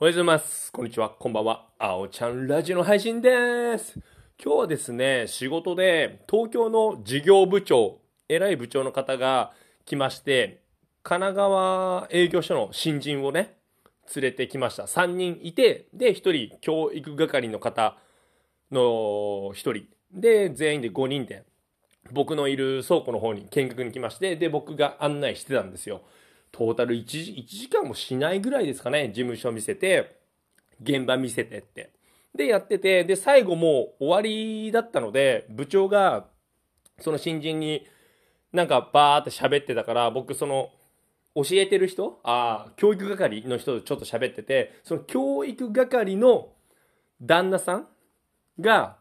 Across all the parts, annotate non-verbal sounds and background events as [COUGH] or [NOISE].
おはようございます。こんにちは。こんばんは。あおちゃんラジオの配信です。今日はですね、仕事で東京の事業部長、偉い部長の方が来まして、神奈川営業所の新人をね、連れてきました。3人いて、で、1人教育係の方の1人。で、全員で5人で、僕のいる倉庫の方に見学に来まして、で、僕が案内してたんですよ。トータル1時 ,1 時間もしないぐらいですかね、事務所見せて、現場見せてって。で、やってて、で、最後もう終わりだったので、部長が、その新人になんかバーって喋ってたから、僕その、教えてる人ああ、教育係の人とちょっと喋ってて、その教育係の旦那さんが、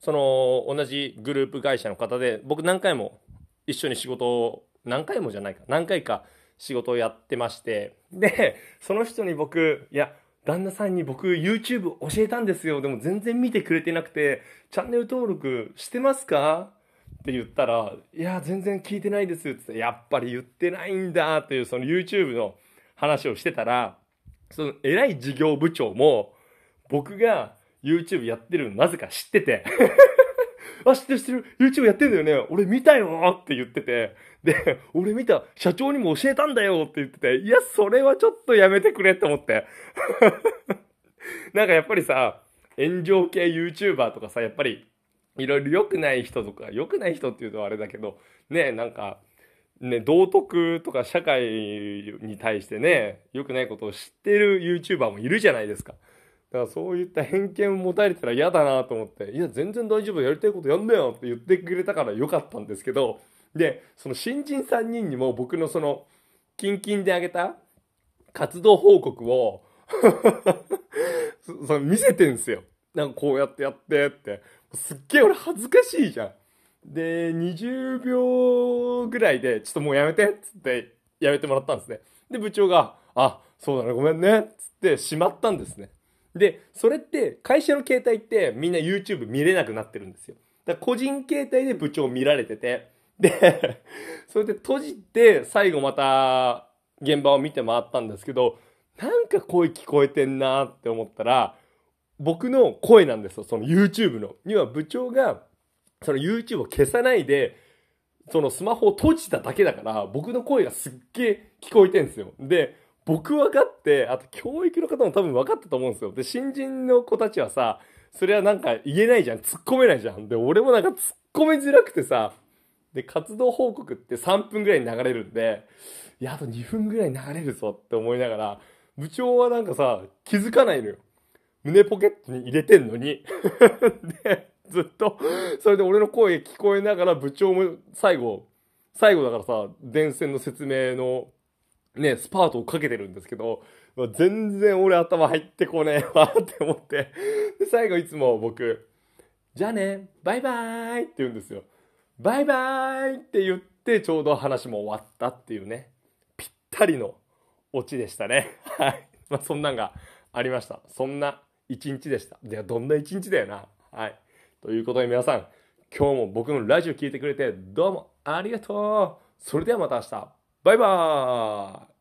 その、同じグループ会社の方で、僕何回も一緒に仕事を、何回もじゃないか、何回か仕事をやってまして、で、その人に僕、いや、旦那さんに僕 YouTube 教えたんですよ。でも全然見てくれてなくて、チャンネル登録してますか？って言ったら、いや、全然聞いてないです。って、やっぱり言ってないんだ。っていうその YouTube の話をしてたら、その偉い事業部長も、僕が YouTube やってるのなぜか知ってて、あ、知ってる知ってる。YouTube やってんだよね。俺見たよ。って言ってて、で、俺見た。社長にも教えたんだよ。って言ってて、いや、それはちょっとやめてくれって思って。[LAUGHS] なんかやっぱりさ、炎上系 YouTuber とかさ、やっぱり、いろいろ良くない人とか、良くない人っていうとあれだけど、ね、なんか、ね、道徳とか社会に対してね、良くないことを知ってる YouTuber もいるじゃないですか。だからそういった偏見を持たれたら嫌だなと思って、いや、全然大丈夫、やりたいことやんなよって言ってくれたからよかったんですけど、で、その新人3人にも僕のその、近々であげた活動報告を [LAUGHS] そその見せてんすよ。なんかこうやってやってって。すっげえ俺恥ずかしいじゃん。で、20秒ぐらいで、ちょっともうやめてっつってやめてもらったんですね。で、部長が、あ、そうだね、ごめんね、っつってしまったんですね。で、それって会社の携帯ってみんな YouTube 見れなくなってるんですよ。だから個人携帯で部長見られてて、で、[LAUGHS] それで閉じて最後また現場を見て回ったんですけど、なんか声聞こえてんなって思ったら、僕の声なんですよ、その YouTube の。には部長が、その YouTube を消さないで、そのスマホを閉じただけだから、僕の声がすっげえ聞こえてんですよ。で、僕分かって、あと教育の方も多分分かったと思うんですよ。で、新人の子たちはさ、それはなんか言えないじゃん。突っ込めないじゃん。で、俺もなんか突っ込めづらくてさ、で、活動報告って3分ぐらいに流れるんで、いや、あと2分ぐらい流れるぞって思いながら、部長はなんかさ、気づかないのよ。胸ポケットに入れてんのに。[LAUGHS] で、ずっと、それで俺の声聞こえながら部長も最後、最後だからさ、電線の説明の、ね、スパートをかけてるんですけど、全然俺頭入ってこねえわって思って。で、最後いつも僕、じゃあね、バイバーイって言うんですよ。バイバーイって言ってちょうど話も終わったっていうね、ぴったりのオチでしたね。はい。まあそんなんがありました。そんな一日でした。ではどんな一日だよな。はい。ということで皆さん、今日も僕のラジオ聞いてくれてどうもありがとう。それではまた明日。バイバーイ。